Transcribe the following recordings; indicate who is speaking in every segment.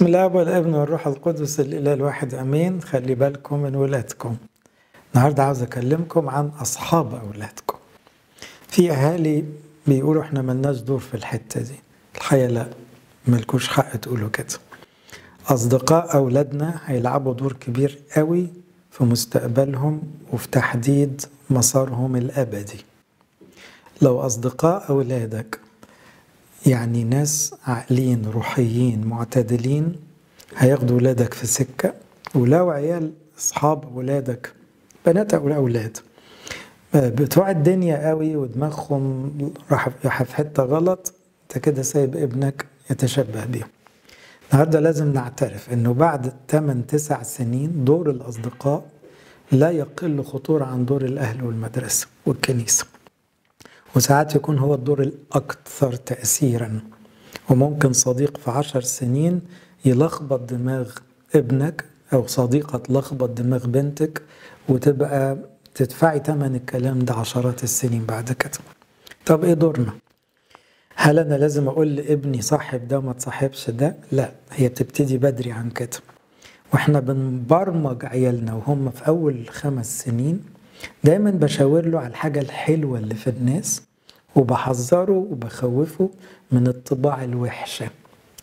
Speaker 1: بسم الله والابن والروح القدس الإله الواحد آمين. خلي بالكم من ولادكم. النهارده عاوز أكلمكم عن أصحاب أولادكم. في أهالي بيقولوا إحنا ملناش دور في الحتة دي. الحقيقة لا ملكوش حق تقولوا كده. أصدقاء أولادنا هيلعبوا دور كبير قوي في مستقبلهم وفي تحديد مسارهم الأبدي. لو أصدقاء أولادك يعني ناس عاقلين روحيين معتدلين هياخدوا ولادك في سكة. ولو عيال أصحاب ولادك بنات أو أولاد بتوع الدنيا قوي ودماغهم راح في حتة غلط أنت كده سايب ابنك يتشبه بيهم. النهارده لازم نعترف إنه بعد 8 9 سنين دور الأصدقاء لا يقل خطورة عن دور الأهل والمدرسة والكنيسة. وساعات يكون هو الدور الأكثر تأثيرا. وممكن صديق في عشر سنين يلخبط دماغ ابنك أو صديقة تلخبط دماغ بنتك وتبقى تدفعي ثمن الكلام ده عشرات السنين بعد كده طب إيه دورنا؟ هل أنا لازم أقول لابني صاحب ده وما تصاحبش ده؟ لا هي بتبتدي بدري عن كده. وإحنا بنبرمج عيالنا وهم في أول خمس سنين دايما بشاور له على الحاجة الحلوة اللي في الناس وبحذره وبخوفه من الطباع الوحشة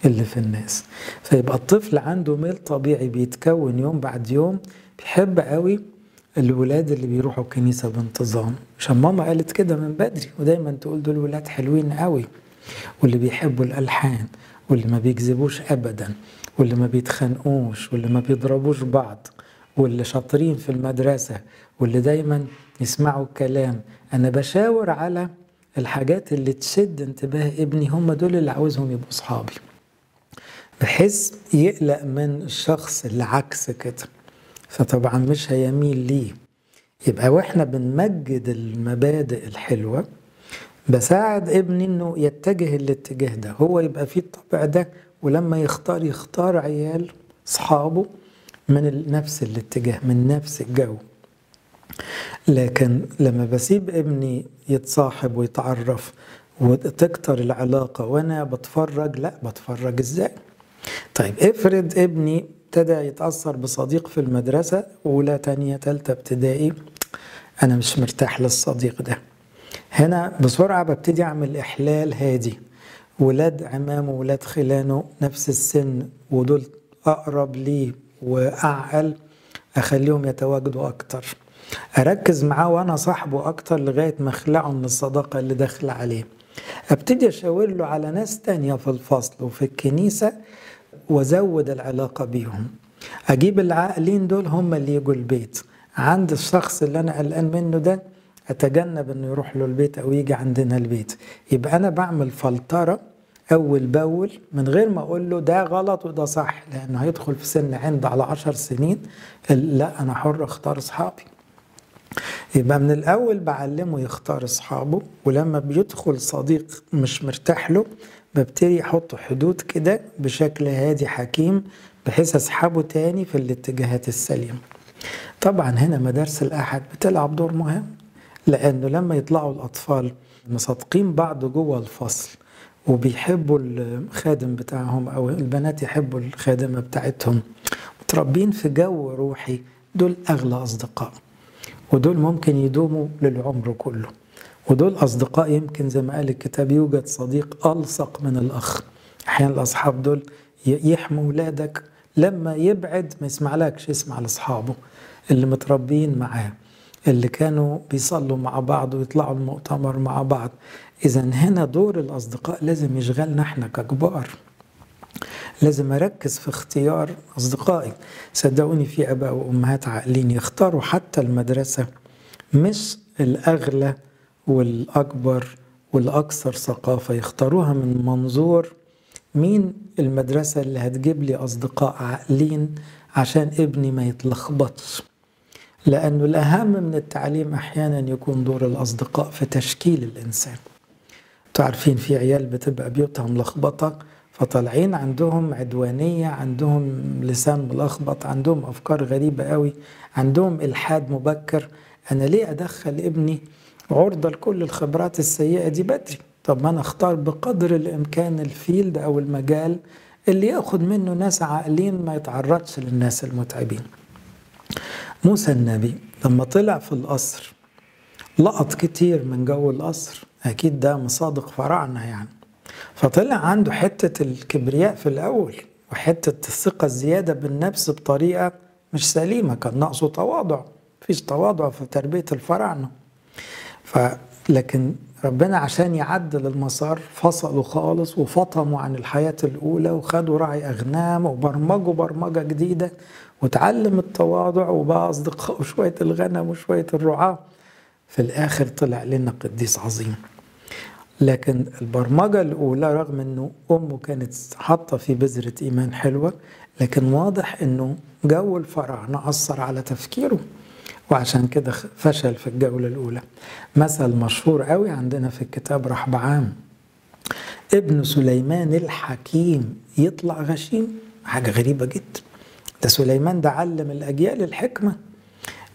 Speaker 1: اللي في الناس. فيبقى الطفل عنده ميل طبيعي بيتكون يوم بعد يوم بيحب قوي الولاد اللي بيروحوا الكنيسة بانتظام. عشان ماما قالت كده من بدري ودايما تقول دول ولاد حلوين قوي. واللي بيحبوا الألحان واللي ما بيكذبوش أبدا واللي ما بيتخانقوش واللي ما بيضربوش بعض واللي شاطرين في المدرسة واللي دايما يسمعوا الكلام. أنا بشاور على الحاجات اللي تشد انتباه ابني. هم دول اللي عاوزهم يبقوا صحابي بحيث يقلق من الشخص اللي عكس كده. فطبعا مش هيميل ليه. يبقى وإحنا بنمجد المبادئ الحلوة. بساعد ابني إنه يتجه الاتجاه ده. هو يبقى فيه الطبع ده ولما يختار يختار عيال أصحابه من نفس الاتجاه من نفس الجو. لكن لما بسيب ابني يتصاحب ويتعرف وتكتر العلاقة وأنا بتفرج لا بتفرج إزاي؟ طيب افرض ابني ابتدى يتأثر بصديق في المدرسة أولى تانية تالتة ابتدائي أنا مش مرتاح للصديق ده. هنا بسرعة ببتدي أعمل إحلال هادي. ولاد عمامه ولاد خلانه نفس السن ودول أقرب ليه وأعقل أخليهم يتواجدوا أكتر. أركز معاه وأنا صاحبه أكتر لغاية ما اخلعه من الصداقة اللي داخله عليه. أبتدي أشاور له على ناس تانية في الفصل وفي الكنيسة وأزود العلاقة بيهم. أجيب العاقلين دول هم اللي يجوا البيت. عند الشخص اللي أنا قلقان منه ده أتجنب إنه يروح له البيت أو يجي عندنا البيت. يبقى أنا بعمل فلترة أول بأول من غير ما أقول له ده غلط وده صح لأنه هيدخل في سن عند على عشر سنين. لا أنا حر أختار أصحابي. يبقى من الأول بعلمه يختار أصحابه ولما بيدخل صديق مش مرتاح له ببتدي أحط حدود كده بشكل هادي حكيم بحيث أسحبه تاني في الاتجاهات السليمة. طبعا هنا مدارس الأحد بتلعب دور مهم لأنه لما يطلعوا الأطفال مصدقين بعض جوه الفصل وبيحبوا الخادم بتاعهم أو البنات يحبوا الخادمة بتاعتهم متربين في جو روحي دول أغلى أصدقاء. ودول ممكن يدوموا للعمر كله. ودول أصدقاء يمكن زي ما قال الكتاب يوجد صديق ألصق من الأخ. أحيانا الأصحاب دول يحموا ولادك. لما يبعد ما يسمعلكش يسمع لأصحابه اللي متربيين معاه اللي كانوا بيصلوا مع بعض ويطلعوا المؤتمر مع بعض. إذا هنا دور الأصدقاء لازم يشغلنا إحنا ككبار. لازم أركز في اختيار أصدقائي. صدقوني في أباء وأمهات عاقلين يختاروا حتى المدرسة مش الأغلى والأكبر والأكثر ثقافة. يختاروها من منظور مين المدرسة اللي هتجيب لي أصدقاء عاقلين عشان ابني ما يتلخبطش. لأنه الأهم من التعليم أحيانا يكون دور الأصدقاء في تشكيل الإنسان. تعرفين في عيال بتبقى بيوتها ملخبطة فطالعين عندهم عدوانية عندهم لسان ملخبط عندهم أفكار غريبة قوي عندهم إلحاد مبكر. أنا ليه أدخل ابني عرضة لكل الخبرات السيئة دي بدري؟ طب ما أنا أختار بقدر الإمكان الفيلد أو المجال اللي ياخد منه ناس عاقلين ما يتعرضش للناس المتعبين. موسى النبي لما طلع في القصر لقط كتير من جو القصر. أكيد ده مصادق فراعنة يعني. فطلع عنده حتة الكبرياء في الأول وحتة الثقة الزيادة بالنفس بطريقة مش سليمة كان ناقصه تواضع مفيش تواضع في تربية الفراعنة. ف لكن ربنا عشان يعدل المسار فصلوا خالص وفطموا عن الحياة الأولى وخدوا راعي أغنام وبرمجوا برمجة جديدة وتعلم التواضع وبقى أصدقاء وشوية الغنم وشوية الرعاة. في الآخر طلع لنا قديس عظيم. لكن البرمجة الأولى رغم أنه أمه كانت حاطة في بذرة إيمان حلوة لكن واضح أنه جو الفراعنة أثر على تفكيره وعشان كده فشل في الجولة الأولى. مثل مشهور قوي عندنا في الكتاب رحبعام ابن سليمان الحكيم يطلع غشيم. حاجة غريبة جدا. ده سليمان ده علم الأجيال الحكمة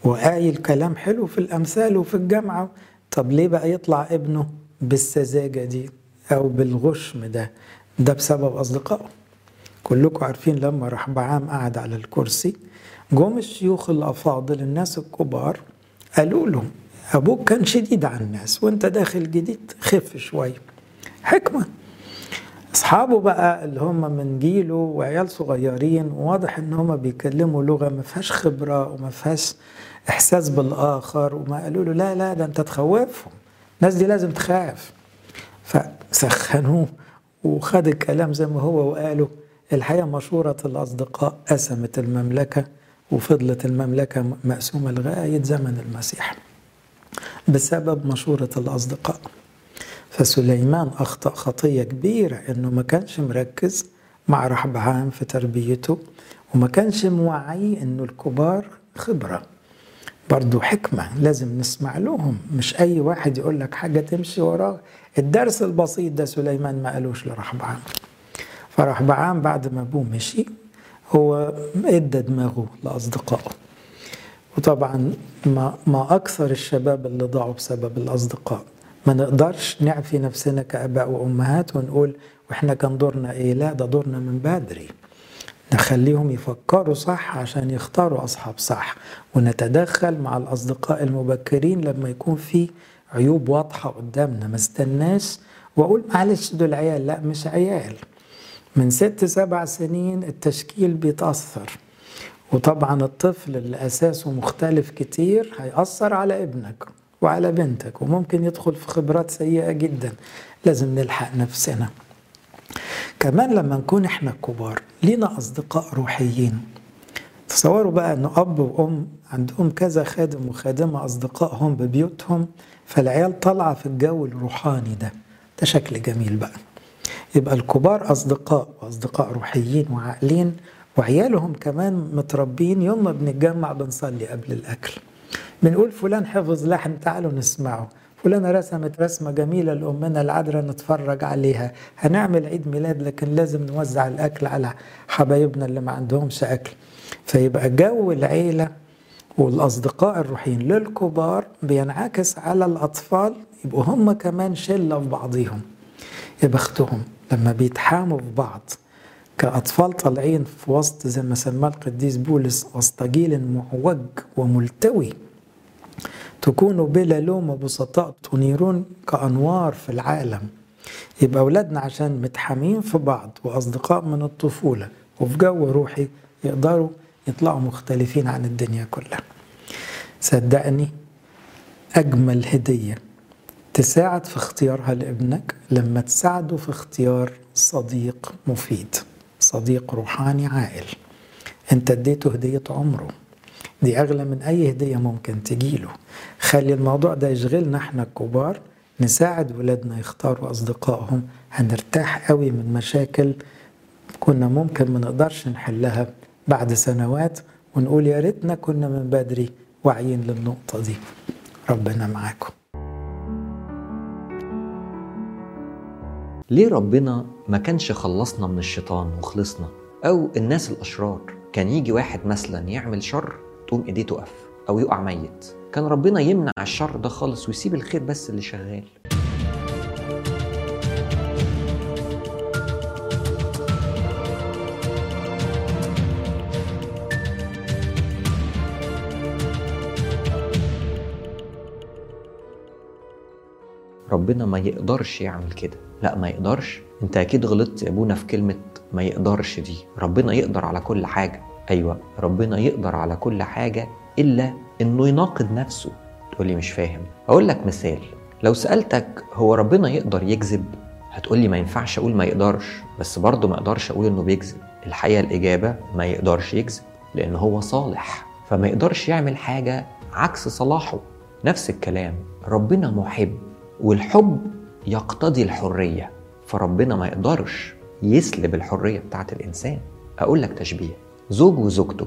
Speaker 1: وقايل كلام حلو في الأمثال وفي الجامعة طب ليه بقى يطلع ابنه بالسذاجة دي أو بالغشم ده ده بسبب أصدقائه. كلكم عارفين لما رحبعام قعد على الكرسي جم الشيوخ الأفاضل الناس الكبار قالوا له أبوك كان شديد على الناس وأنت داخل جديد خف شوية. حكمة. أصحابه بقى اللي هم من جيله وعيال صغيرين واضح إن هم بيكلموا لغة ما فيهاش خبرة وما فيهاش إحساس بالآخر وما قالوا له لا لا ده أنت تخوفهم. الناس دي لازم تخاف. فسخنوه وخد الكلام زي ما هو وقالوا الحقيقة مشورة الأصدقاء قسمت المملكة وفضلت المملكة مقسومة لغاية زمن المسيح بسبب مشورة الأصدقاء. فسليمان أخطأ خطية كبيرة إنه ما كانش مركز مع رحبعام في تربيته وما كانش موعي إنه الكبار خبرة. برضو حكمة لازم نسمع لهم. مش أي واحد يقول لك حاجة تمشي وراه. الدرس البسيط ده سليمان ما قالوش لرحبعام فرحبعام بعد ما أبوه مشي هو ادى دماغه لأصدقائه. وطبعا ما ما أكثر الشباب اللي ضاعوا بسبب الأصدقاء. ما نقدرش نعفي نفسنا كآباء وأمهات ونقول وإحنا كان دورنا إيه؟ لا ده دورنا من بدري. نخليهم يفكروا صح عشان يختاروا أصحاب صح ونتدخل مع الأصدقاء المبكرين لما يكون في عيوب واضحة قدامنا. ما استناش وأقول معلش دول عيال لا مش عيال. من ست سبع سنين التشكيل بيتأثر وطبعا الطفل اللي أساسه مختلف كتير هيأثر على ابنك وعلى بنتك وممكن يدخل في خبرات سيئة جدا. لازم نلحق نفسنا. كمان لما نكون إحنا كبار لينا أصدقاء روحيين. تصوروا بقى أن أب وأم عندهم كذا خادم وخادمة أصدقائهم ببيوتهم فالعيال طالعة في الجو الروحاني ده. ده شكل جميل بقى. يبقى الكبار أصدقاء وأصدقاء روحيين وعاقلين وعيالهم كمان متربين يوم ما بنتجمع بنصلي قبل الأكل. بنقول فلان حفظ لحن تعالوا نسمعه. فلانة رسمت رسمة جميلة لأمنا العذراء نتفرج عليها. هنعمل عيد ميلاد لكن لازم نوزع الأكل على حبايبنا اللي ما عندهمش أكل. فيبقى جو العيلة والأصدقاء الروحيين للكبار بينعكس على الأطفال يبقوا هم كمان شلة في بعضيهم. يا بختهم لما بيتحاموا في بعض كأطفال طالعين في وسط زي ما سماه القديس بولس وسط جيل معوج وملتوي. تكونوا بلا لوم بسطاء تنيرون كأنوار في العالم. يبقى أولادنا عشان متحامين في بعض وأصدقاء من الطفولة وفي جو روحي يقدروا يطلعوا مختلفين عن الدنيا كلها. صدقني أجمل هدية تساعد في اختيارها لابنك لما تساعده في اختيار صديق مفيد صديق روحاني عاقل. انت اديته هدية عمره. دي أغلى من أي هدية ممكن تجيله خلي الموضوع ده يشغلنا إحنا الكبار نساعد ولادنا يختاروا أصدقائهم. هنرتاح قوي من مشاكل كنا ممكن ما نقدرش نحلها بعد سنوات ونقول يا ريتنا كنا من بدري واعيين للنقطة دي. ربنا معاكم.
Speaker 2: ليه ربنا ما كانش خلصنا من الشيطان وخلصنا؟ أو الناس الأشرار كان يجي واحد مثلا يعمل شر؟ تقوم إيديه تقف أو يقع ميت. كان ربنا يمنع الشر ده خالص ويسيب الخير بس اللي شغال. ربنا ما يقدرش يعمل كده. لا ما يقدرش. أنت أكيد غلطت يا أبونا في كلمة ما يقدرش دي. ربنا يقدر على كل حاجة. أيوه ربنا يقدر على كل حاجة إلا إنه يناقض نفسه. تقول لي مش فاهم. أقول لك مثال. لو سألتك هو ربنا يقدر يكذب؟ هتقول لي ما ينفعش أقول ما يقدرش بس برضه ما أقدرش أقول إنه بيكذب. الحقيقة الإجابة ما يقدرش يكذب لأن هو صالح. فما يقدرش يعمل حاجة عكس صلاحه. نفس الكلام. ربنا محب والحب يقتضي الحرية. فربنا ما يقدرش يسلب الحرية بتاعت الإنسان. أقول لك تشبيه. زوج وزوجته.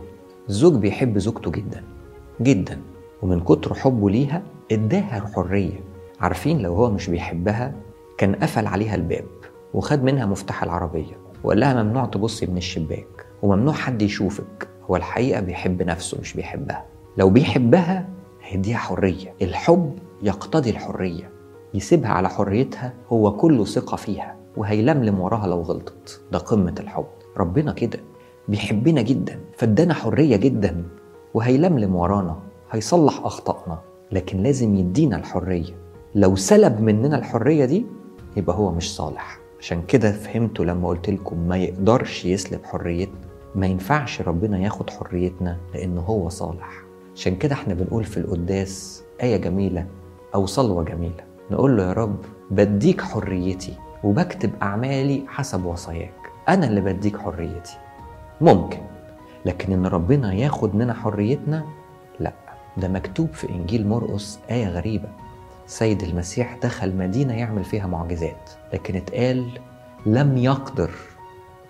Speaker 2: الزوج بيحب زوجته جدا جدا ومن كتر حبه ليها اداها الحرية. عارفين لو هو مش بيحبها كان قفل عليها الباب وخد منها مفتاح العربية وقال لها ممنوع تبصي من الشباك وممنوع حد يشوفك. هو الحقيقة بيحب نفسه مش بيحبها. لو بيحبها هيديها حرية. الحب يقتضي الحرية. يسيبها على حريتها هو كله ثقة فيها وهيلملم وراها لو غلطت. ده قمة الحب. ربنا كده. بيحبنا جدا فادانا حرية جدا وهيلملم ورانا هيصلح اخطائنا لكن لازم يدينا الحرية. لو سلب مننا الحرية دي يبقى هو مش صالح. عشان كده فهمتوا لما قلت لكم ما يقدرش يسلب حريتنا. ما ينفعش ربنا ياخد حريتنا لأنه هو صالح. عشان كده إحنا بنقول في القداس آية جميلة أو صلوة جميلة. نقول له يا رب بديك حريتي وبكتب أعمالي حسب وصاياك. أنا اللي بديك حريتي. ممكن لكن إن ربنا ياخد مننا حريتنا لا. ده مكتوب في إنجيل مرقس آية غريبة. سيد المسيح دخل مدينة يعمل فيها معجزات لكن اتقال لم يقدر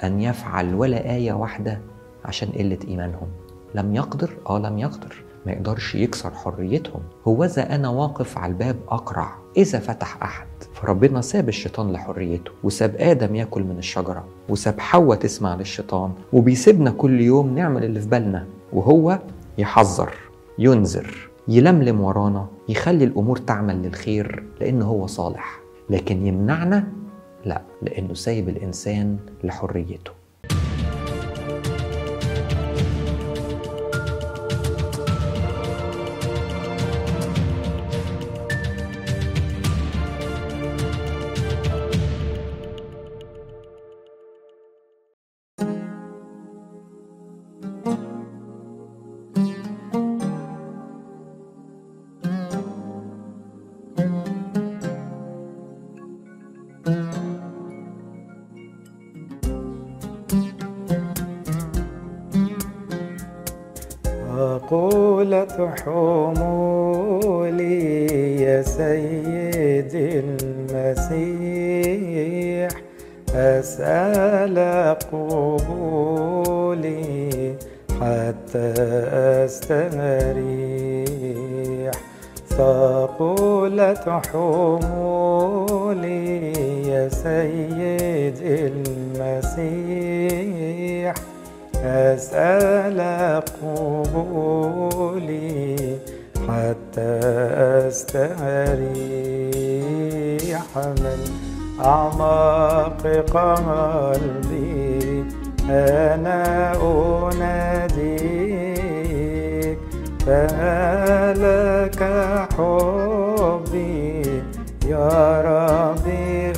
Speaker 2: أن يفعل ولا آية واحدة عشان قلة إيمانهم. لم يقدر؟ آه لم يقدر. ما يقدرش يكسر حريتهم. هوذا أنا واقف على الباب أقرع. إذا فتح أحد. فربنا ساب الشيطان لحريته وساب آدم ياكل من الشجرة وساب حواء تسمع للشيطان وبيسيبنا كل يوم نعمل اللي في بالنا وهو يحذر ينذر يلملم ورانا يخلي الأمور تعمل للخير لأنه هو صالح. لكن يمنعنا؟ لا لأنه سايب الإنسان لحريته.
Speaker 1: من أعماق قلبي أنا أناديك فلك حبي يا ربي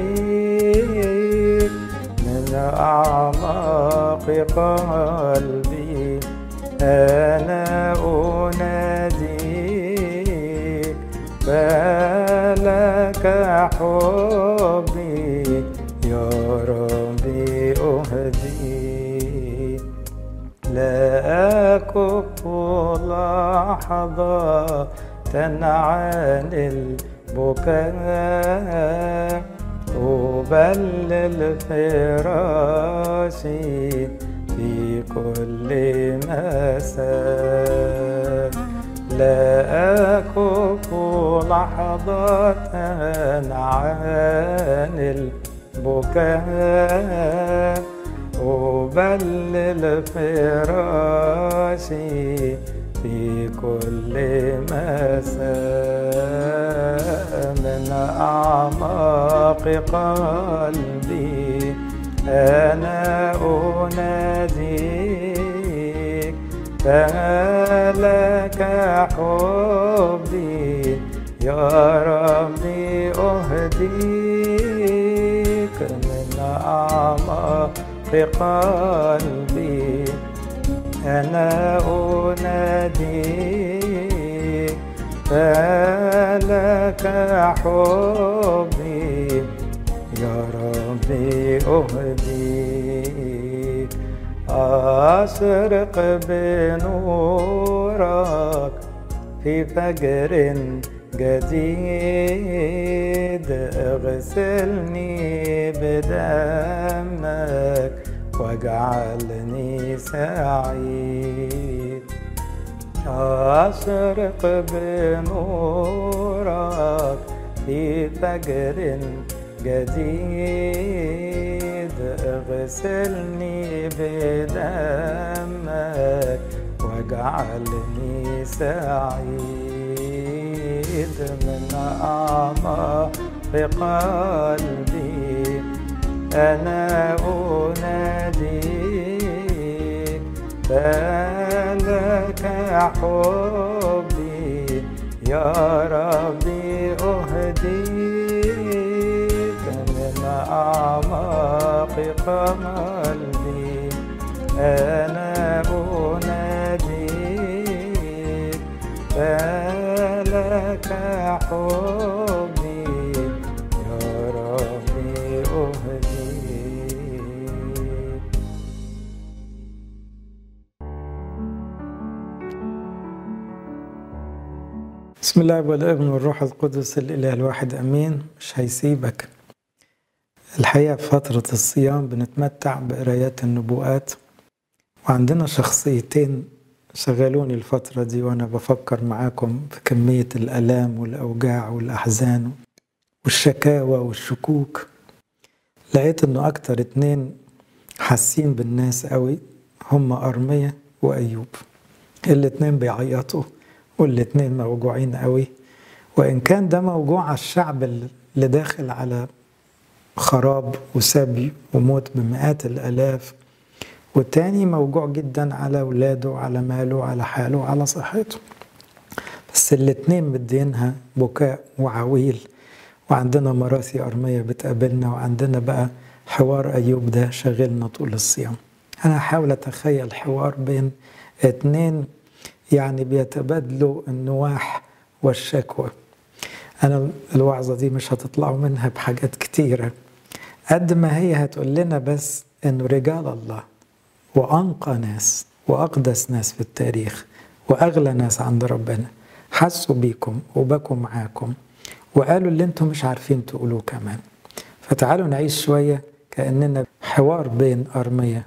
Speaker 1: أهديك من أعماق قلبي أنا فلك حبي يا ربي أهديك لا أكف لحظة عن البكاء. أبلل فراشي في كل مساء. لا أكف لحظة عن البكاء أبلل فراشي في كل مساء من أعماق قلبي أنا أناديك فلك حبي يا ربي أهديك من أعماق قلبي. أنا أناديك فلك حبي. يا ربي أهديك أسرق بنورك. في فجر جديد اغسلني بدمك واجعلني سعيد. أسرق بنورك في فجر جديد اغسلني بدمك واجعلني سعيد من أعماق قلبي أنا أناديك فلك حبي يا ربي أهديك من أعماق قلبي أنا فلك حبي يا ربي أهديك بسم الله والابن والروح القدس الإله الواحد آمين. مش هيسيبك. الحقيقة في فترة الصيام بنتمتع بقرايات النبوءات وعندنا شخصيتين شغلوني الفترة دي وأنا بفكر معاكم في كمية الآلام والأوجاع والأحزان والشكاوى والشكوك. لقيت إنه أكتر اتنين حاسين بالناس قوي هم أرمية وأيوب. الاتنين بيعيطوا والاتنين موجوعين قوي. وإن كان ده موجوع الشعب اللي داخل على خراب وسبي وموت بمئات الآلاف والتاني موجوع جدا على ولاده على ماله على حاله على صحته. بس الاتنين مدينها بكاء وعويل. وعندنا مراسي أرمية بتقابلنا وعندنا بقى حوار أيوب ده شغلنا طول الصيام. أنا هحاول أتخيل حوار بين اتنين يعني بيتبادلوا النواح والشكوى. أنا الوعظة دي مش هتطلعوا منها بحاجات كتيرة. قد ما هي هتقول لنا بس إنه رجال الله. وأنقى ناس وأقدس ناس في التاريخ وأغلى ناس عند ربنا. حسوا بيكم وبكوا معاكم وقالوا اللي أنتم مش عارفين تقولوه كمان. فتعالوا نعيش شوية كأننا حوار بين أرمية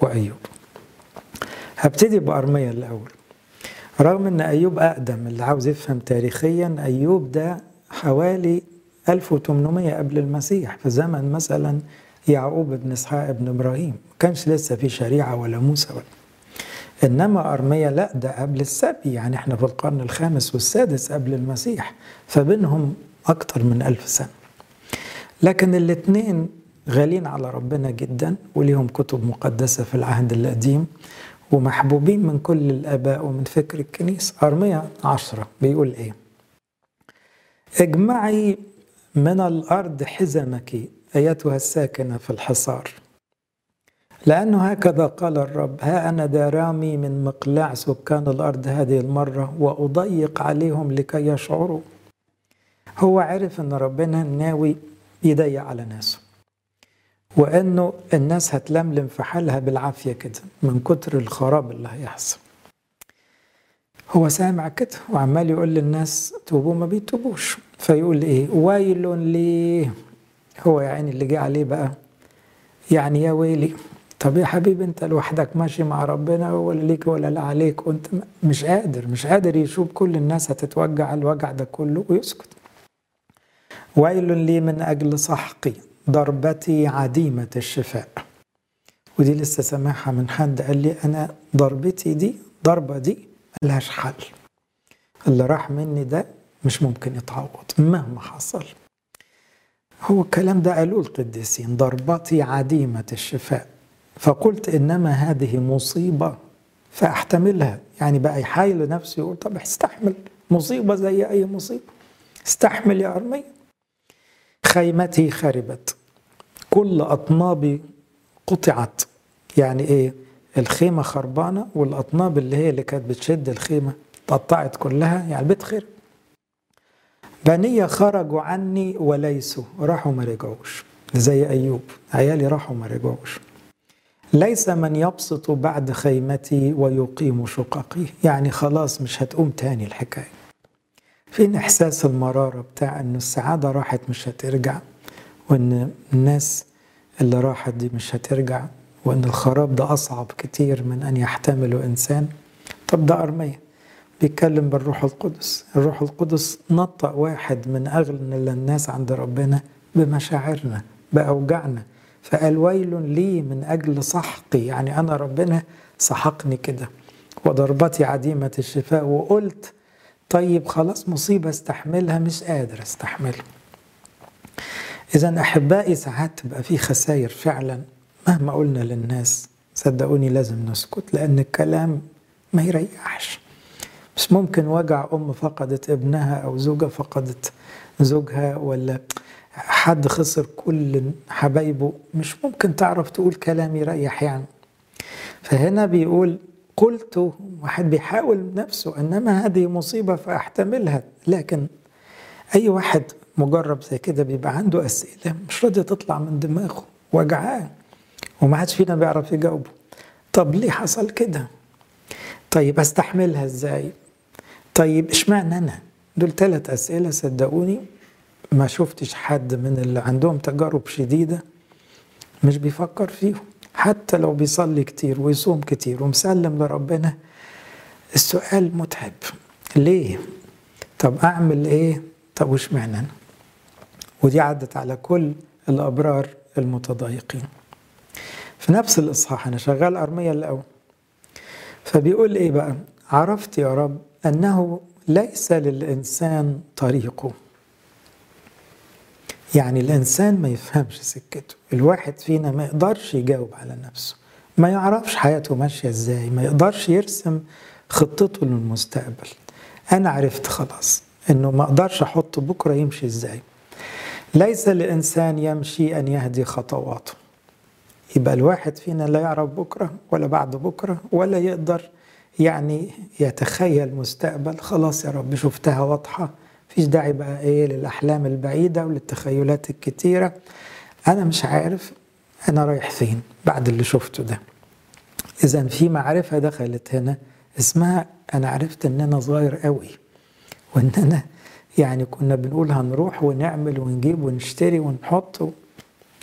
Speaker 1: وأيوب. هبتدي بأرمية الأول. رغم أن أيوب أقدم اللي عاوز يفهم تاريخيا أيوب ده حوالي 1800 قبل المسيح في زمن مثلا يعقوب بن إسحاق بن إبراهيم. ما كانش لسه في شريعة ولا موسى ولا. إنما أرميا لا ده قبل السبي يعني إحنا في القرن الخامس والسادس قبل المسيح فبينهم أكتر من ألف سنة. لكن الاثنين غالين على ربنا جدا وليهم كتب مقدسة في العهد القديم ومحبوبين من كل الآباء ومن فكر الكنيسة. أرميا عشرة. بيقول إيه؟ اجمعي من الأرض حزمك ايتها الساكنة في الحصار. لأنه هكذا قال الرب ها أنا دارامي من مقلاع سكان الأرض هذه المرة وأضيق عليهم لكي يشعروا. هو عرف إن ربنا ناوي يضيق على ناسه وإنه الناس هتلملم في حالها بالعافية كده من كتر الخراب اللي هيحصل. هو سامع كده وعمال يقول للناس توبوا ما بيتوبوش. فيقول إيه؟ ويل لي. هو يا عيني اللي جه عليه بقى. يعني يا ويلي طب يا حبيبي انت لوحدك ماشي مع ربنا ولا ليك ولا لا عليك؟ وانت مش قادر مش قادر يشوف كل الناس هتتوجع الوجع ده كله ويسكت. ويل لي من أجل سحقي ضربتي عديمة الشفاء. ودي لسه سامعها من حد قال لي أنا ضربتي دي ضربة دي ملهاش حل. اللي راح مني ده مش ممكن يتعوض مهما حصل. هو الكلام ده قالوه القديسين ضربتي عديمة الشفاء. فقلت إنما هذه مصيبة فأحتملها. يعني بقى يحايل نفسه يقول طب استحمل. مصيبة زي أي مصيبة. استحمل يا أرمية. خيمتي خربت. كل أطنابي قطعت. يعني إيه؟ الخيمة خربانة والأطناب اللي هي اللي كانت بتشد الخيمة اتقطعت كلها يعني البيت خرب. بنية خرجوا عني وليسوا. راحوا ما رجعوش زي أيوب. عيالي راحوا ما رجعوش ليس من يبسط بعد خيمتي ويقيم شققي. يعني خلاص مش هتقوم تاني الحكاية. فين إحساس المرارة بتاع إن السعادة راحت مش هترجع؟ وإن الناس اللي راحت دي مش هترجع؟ وإن الخراب ده أصعب كتير من أن يحتمله إنسان؟ طب ده أرمية. بيتكلم بالروح القدس. الروح القدس نطق واحد من أغلى الناس عند ربنا بمشاعرنا بأوجعنا فقال ويل لي من أجل سحقي يعني أنا ربنا سحقني كده. وضربتي عديمة الشفاء وقلت طيب خلاص مصيبة استحملها مش قادر استحملها. إذا أحبائي ساعات تبقى في خسائر فعلا مهما قلنا للناس. صدقوني لازم نسكت لأن الكلام ما يريحش. مش ممكن وجع أم فقدت ابنها أو زوجة فقدت زوجها ولا حد خسر كل حبايبه. مش ممكن تعرف تقول كلام يريح يعني. فهنا بيقول قلت واحد بيحاول نفسه إنما هذه مصيبة فأحتملها. لكن أي واحد مجرب زي كده بيبقى عنده أسئلة مش راضيه تطلع من دماغه. وجعان وما حدش فينا بيعرف يجاوبه. طب ليه حصل كده؟ طيب أستحملها إزاي؟ طيب اشمعنى أنا؟ دول ثلاث أسئلة صدقوني ما شفتش حد من اللي عندهم تجارب شديدة مش بيفكر فيهم. حتى لو بيصلي كتير ويصوم كتير ومسلم لربنا السؤال متعب. ليه؟ طب أعمل إيه؟ طب وش معنى ودي عدت على كل الأبرار المتضايقين. في نفس الإصحاح أنا شغال أرمية الأول. فبيقول إيه بقى؟ عرفت يا رب أنه ليس للإنسان طريقه يعني الإنسان ما يفهمش سكته. الواحد فينا ما يقدرش يجاوب على نفسه. ما يعرفش حياته ماشية إزاي. ما يقدرش يرسم خطته للمستقبل. أنا عرفت خلاص إنه ما أقدرش أحط بكرة يمشي إزاي. ليس لإنسان يمشي أن يهدي خطواته. يبقى الواحد فينا لا يعرف بكرة ولا بعد بكرة ولا يقدر يعني يتخيل مستقبل. خلاص يا رب شفتها واضحة. مفيش داعي بقى إيه للأحلام البعيدة وللتخيلات الكتيرة. أنا مش عارف أنا رايح فين بعد اللي شفته ده. إذا في معرفة دخلت هنا اسمها أنا عرفت إن أنا صغير قوي وإن أنا يعني كنا بنقول هنروح ونعمل ونجيب ونشتري ونحط.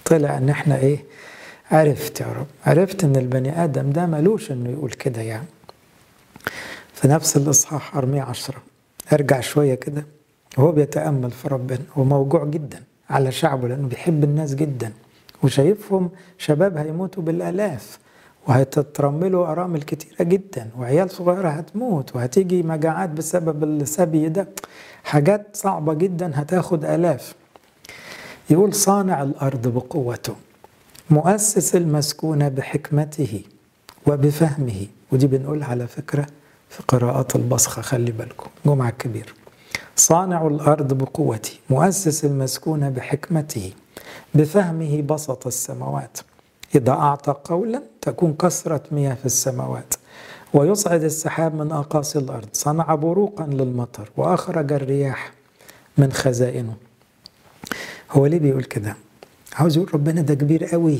Speaker 1: طلع إن إحنا إيه عرفت يا رب عرفت إن البني آدم ده ملوش إنه يقول كده يعني. في نفس الإصحاح ارميه عشرة. ارجع شوية كده. وهو بيتأمل في ربنا. هو موجوع جدا على شعبه لأنه بيحب الناس جدا. وشايفهم شباب هيموتوا بالآلاف. وهتترملوا أرامل كتيرة جدا. وعيال صغيرة هتموت. وهتيجي مجاعات بسبب السبي ده. حاجات صعبة جدا هتاخد آلاف. يقول صانع الأرض بقوته. مؤسس المسكونة بحكمته وبفهمه. ودي بنقولها على فكرة. في قراءات البصخة خلي بالكم. جمعة كبير صانع الأرض بقوتي مؤسس المسكونه بحكمته بفهمه بسط السماوات. إذا أعطى قولا تكون كثره مياه في السماوات. ويصعد السحاب من أقاصي الأرض. صنع بروقا للمطر وأخرج الرياح من خزائنه. هو ليه بيقول كده؟ عاوز يقول ربنا ده كبير قوي.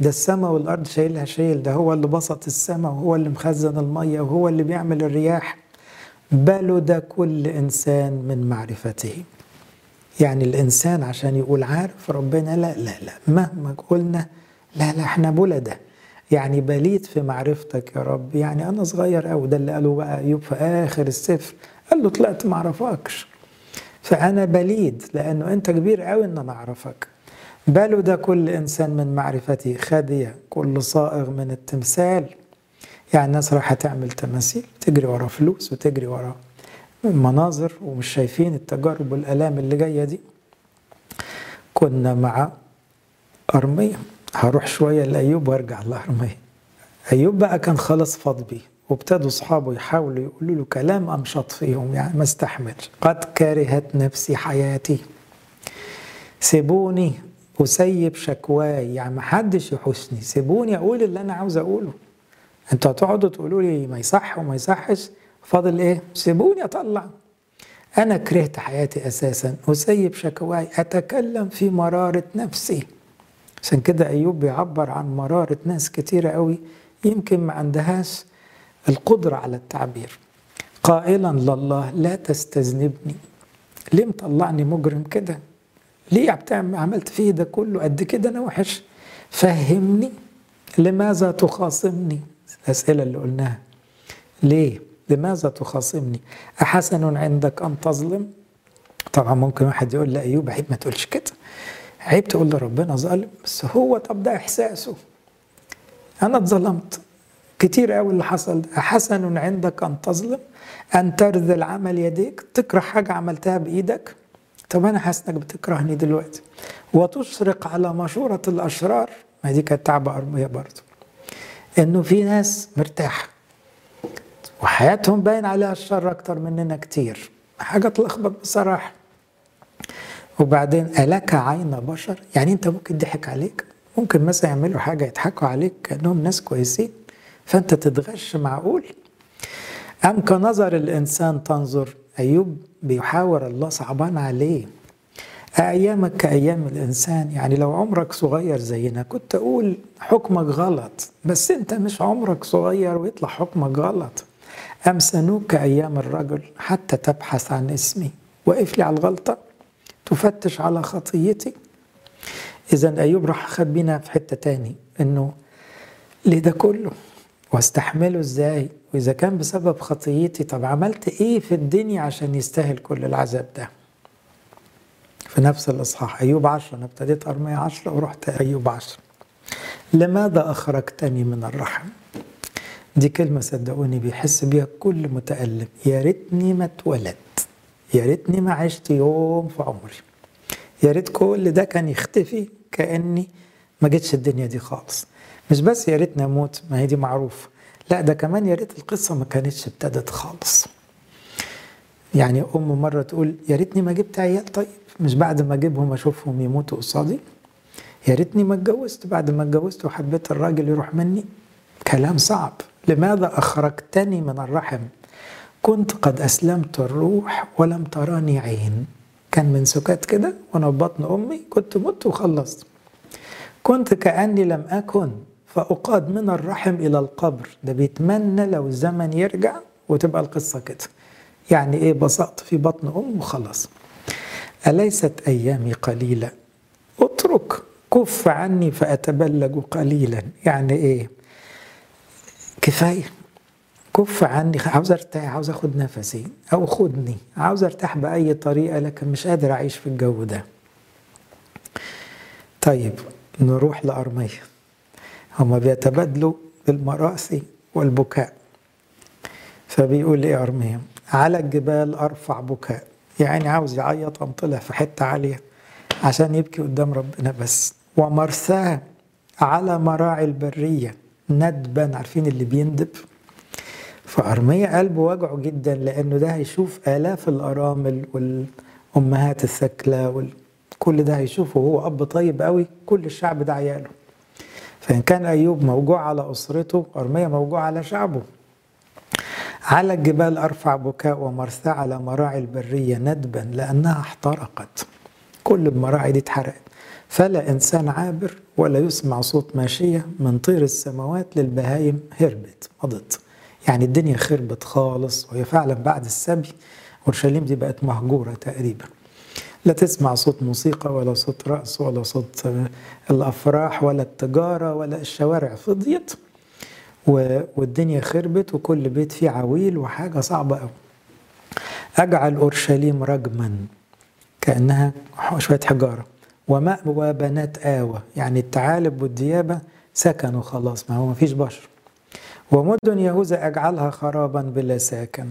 Speaker 1: ده السماء والأرض شايلها شايل ده هو اللي بسط السماء وهو اللي مخزن المية وهو اللي بيعمل الرياح. بلد كل إنسان من معرفته. يعني الإنسان عشان يقول عارف ربنا لا لا لا. مهما قلنا لا لا إحنا بلده يعني بليت في معرفتك يا رب. يعني أنا صغير قوي ده اللي قاله بقى أيوب في آخر السفر. قال له طلعت ما اعرفكش فأنا بليد لأنه أنت كبير قوي إن أنا أعرفك. بلد كل إنسان من معرفتي خدي كل صائغ من التمثال. يعني الناس رايحه تعمل تماثيل تجري ورا فلوس وتجري ورا مناظر ومش شايفين التجارب والآلام اللي جاية دي. كنا مع أرمية. هروح شوية لأيوب وأرجع لارميه أيوب بقى كان خلاص فاض بيه. وابتدوا أصحابه يحاولوا يقولوا له كلام امشط فيهم يعني ما استحملش. قد كرهت نفسي حياتي. سيبوني أسيب شكواي. يعني ما حدش يحوسني سيبوني أقول اللي أنا عاوز أقوله. أنتوا هتقعدوا تقولوا لي ما يصح وما يصحش. فاضل إيه؟ سيبوني أطلع. أنا كرهت حياتي أساسا. أسيب شكواي. أتكلم في مرارة نفسي. عشان كده أيوب بيعبر عن مرارة ناس كتيرة قوي يمكن ما عندهاش القدرة على التعبير. قائلا لله لا تستذنبني. ليه مطلعني مجرم كده؟ ليه بتعمل عملت فيه ده كله؟ قد كده أنا وحش. فهمني. لماذا تخاصمني؟ الأسئلة اللي قلناها. ليه؟ لماذا تخاصمني؟ أحسن عندك أن تظلم؟ طبعا ممكن واحد يقول لايوب عيب ما تقولش كده. عيب تقول لربنا ظالم. بس هو طب ده إحساسه. أنا اتظلمت. كتير قوي اللي حصل ده. عندك أن تظلم؟ أن ترذل عمل يديك؟ تكره حاجة عملتها بإيدك؟ طب أنا حاسس إنك بتكرهني دلوقتي. وتشرق على مشورة الأشرار. ما دي كانت تعبة أرمية برضه إنه في ناس مرتاحة. وحياتهم باين عليها الشر أكتر مننا كتير. حاجة تلخبط بصراحة. وبعدين ألك عين بشر؟ يعني أنت ممكن ضحك عليك. ممكن مثلا يعملوا حاجة يضحكوا عليك كأنهم ناس كويسين. فأنت تتغش معقول. أم كنظر الإنسان تنظر أيوب بيحاور الله صعبان عليه. أيامك كأيام الإنسان يعني لو عمرك صغير زينا كنت أقول حكمك غلط بس أنت مش عمرك صغير ويطلع حكمك غلط. أم سنوك كأيام الرجل حتى تبحث عن اسمي. وقف لي على الغلطة. تفتش على خطيتي. إذا أيوب راح خد بينا في حتة تاني إنه ليه ده كله؟ واستحمله إزاي؟ وإذا كان بسبب خطيتي طب عملت إيه في الدنيا عشان يستاهل كل العذاب ده؟ في نفس الإصحاح أيوب عشرة أنا ابتديت أرمية عشرة ورحت أيوب عشرة لماذا أخرجتني من الرحم؟ دي كلمة صدقوني بيحس بيها كل متألم. يا ريتني ما اتولدت. يا ريتني ما عشت يوم في عمري. يا ريت كل ده كان يختفي كأني ما جيتش الدنيا دي خالص. مش بس يا ريتني أموت ما هي دي معروف لا ده كمان يا ريت القصة ما كانتش ابتدت خالص. يعني أم مرة تقول يا ريتني ما جبت عيال طيب مش بعد ما أجيبهم أشوفهم يموتوا قصادي؟ يا ريتني ما اتجوزت بعد ما اتجوزت وحبيت الراجل يروح مني؟ كلام صعب. لماذا أخرجتني من الرحم؟ كنت قد أسلمت الروح ولم تراني عين. كان من سكات كده وأنا في بطن أمي كنت مت وخلصت. كنت كأني لم أكن. فأقاد من الرحم إلى القبر. ده بيتمنى لو الزمن يرجع وتبقى القصة كده. يعني إيه؟ بسقط في بطن أم وخلاص. أليست أيامي قليلة؟ أترك كف عني فأتبلج قليلا. يعني إيه؟ كفاية. كف عني. عاوز أرتاح عاوز أخد نفسي. أو خدني. عاوز أرتاح بأي طريقة لكن مش قادر أعيش في الجو ده. طيب نروح لأرمية. هما بيتبادلوا بالمراسي والبكاء. فبيقول إيه ارميا على الجبال أرفع بكاء. يعني عاوز يعيط قام طلع في حتة عالية عشان يبكي قدام ربنا بس. ومرساه على مراعي البرية ندبا. عارفين اللي بيندب؟ فأرمية قلبه وجعه جدا لأنه ده هيشوف آلاف الأرامل والأمهات الثكلى كل ده هيشوفه. وهو أب طيب قوي كل الشعب ده عياله. فإن كان أيوب موجوع على أسرته أرمية موجوع على شعبه. على الجبال أرفع بكاء ومرثى على مراعي البرية ندبا لأنها احترقت. كل المراعي دي اتحرقت. فلا إنسان عابر ولا يسمع صوت ماشية من طير السماوات للبهايم هربت مضت. يعني الدنيا خربت خالص وهي فعلا بعد السبي. أورشليم دي بقت مهجورة تقريبا. لا تسمع صوت موسيقى ولا صوت رقص ولا صوت الأفراح ولا التجارة ولا الشوارع. فضيت والدنيا خربت وكل بيت فيه عويل وحاجة صعبة قوي أجعل أورشليم رجما كأنها شوية حجارة. ومأوى بنات آوى يعني الثعالب والديابة سكنوا خلاص ما هو ما فيش بشر. ومدن يهوذا أجعلها خرابا بلا ساكن.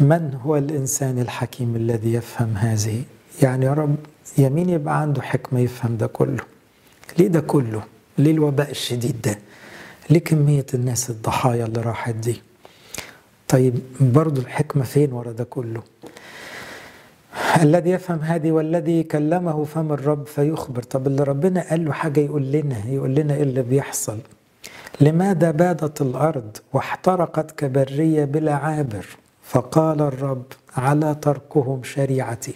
Speaker 1: من هو الإنسان الحكيم الذي يفهم هذه؟ يعني يا رب يمين يبقى عنده حكمة يفهم ده كله. ليه ده كله؟ ليه الوباء الشديد ده؟ ليه كمية الناس الضحايا اللي راحت دي؟ طيب برضو الحكمة فين ورا ده كله؟ الذي يفهم هذه والذي كلمه فم الرب فيخبر. طب اللي ربنا قال له حاجة يقول لنا يقول لنا إيه اللي بيحصل؟ لماذا بادت الأرض واحترقت كبرية بلا عابر؟ فقال الرب على تركهم شريعتي.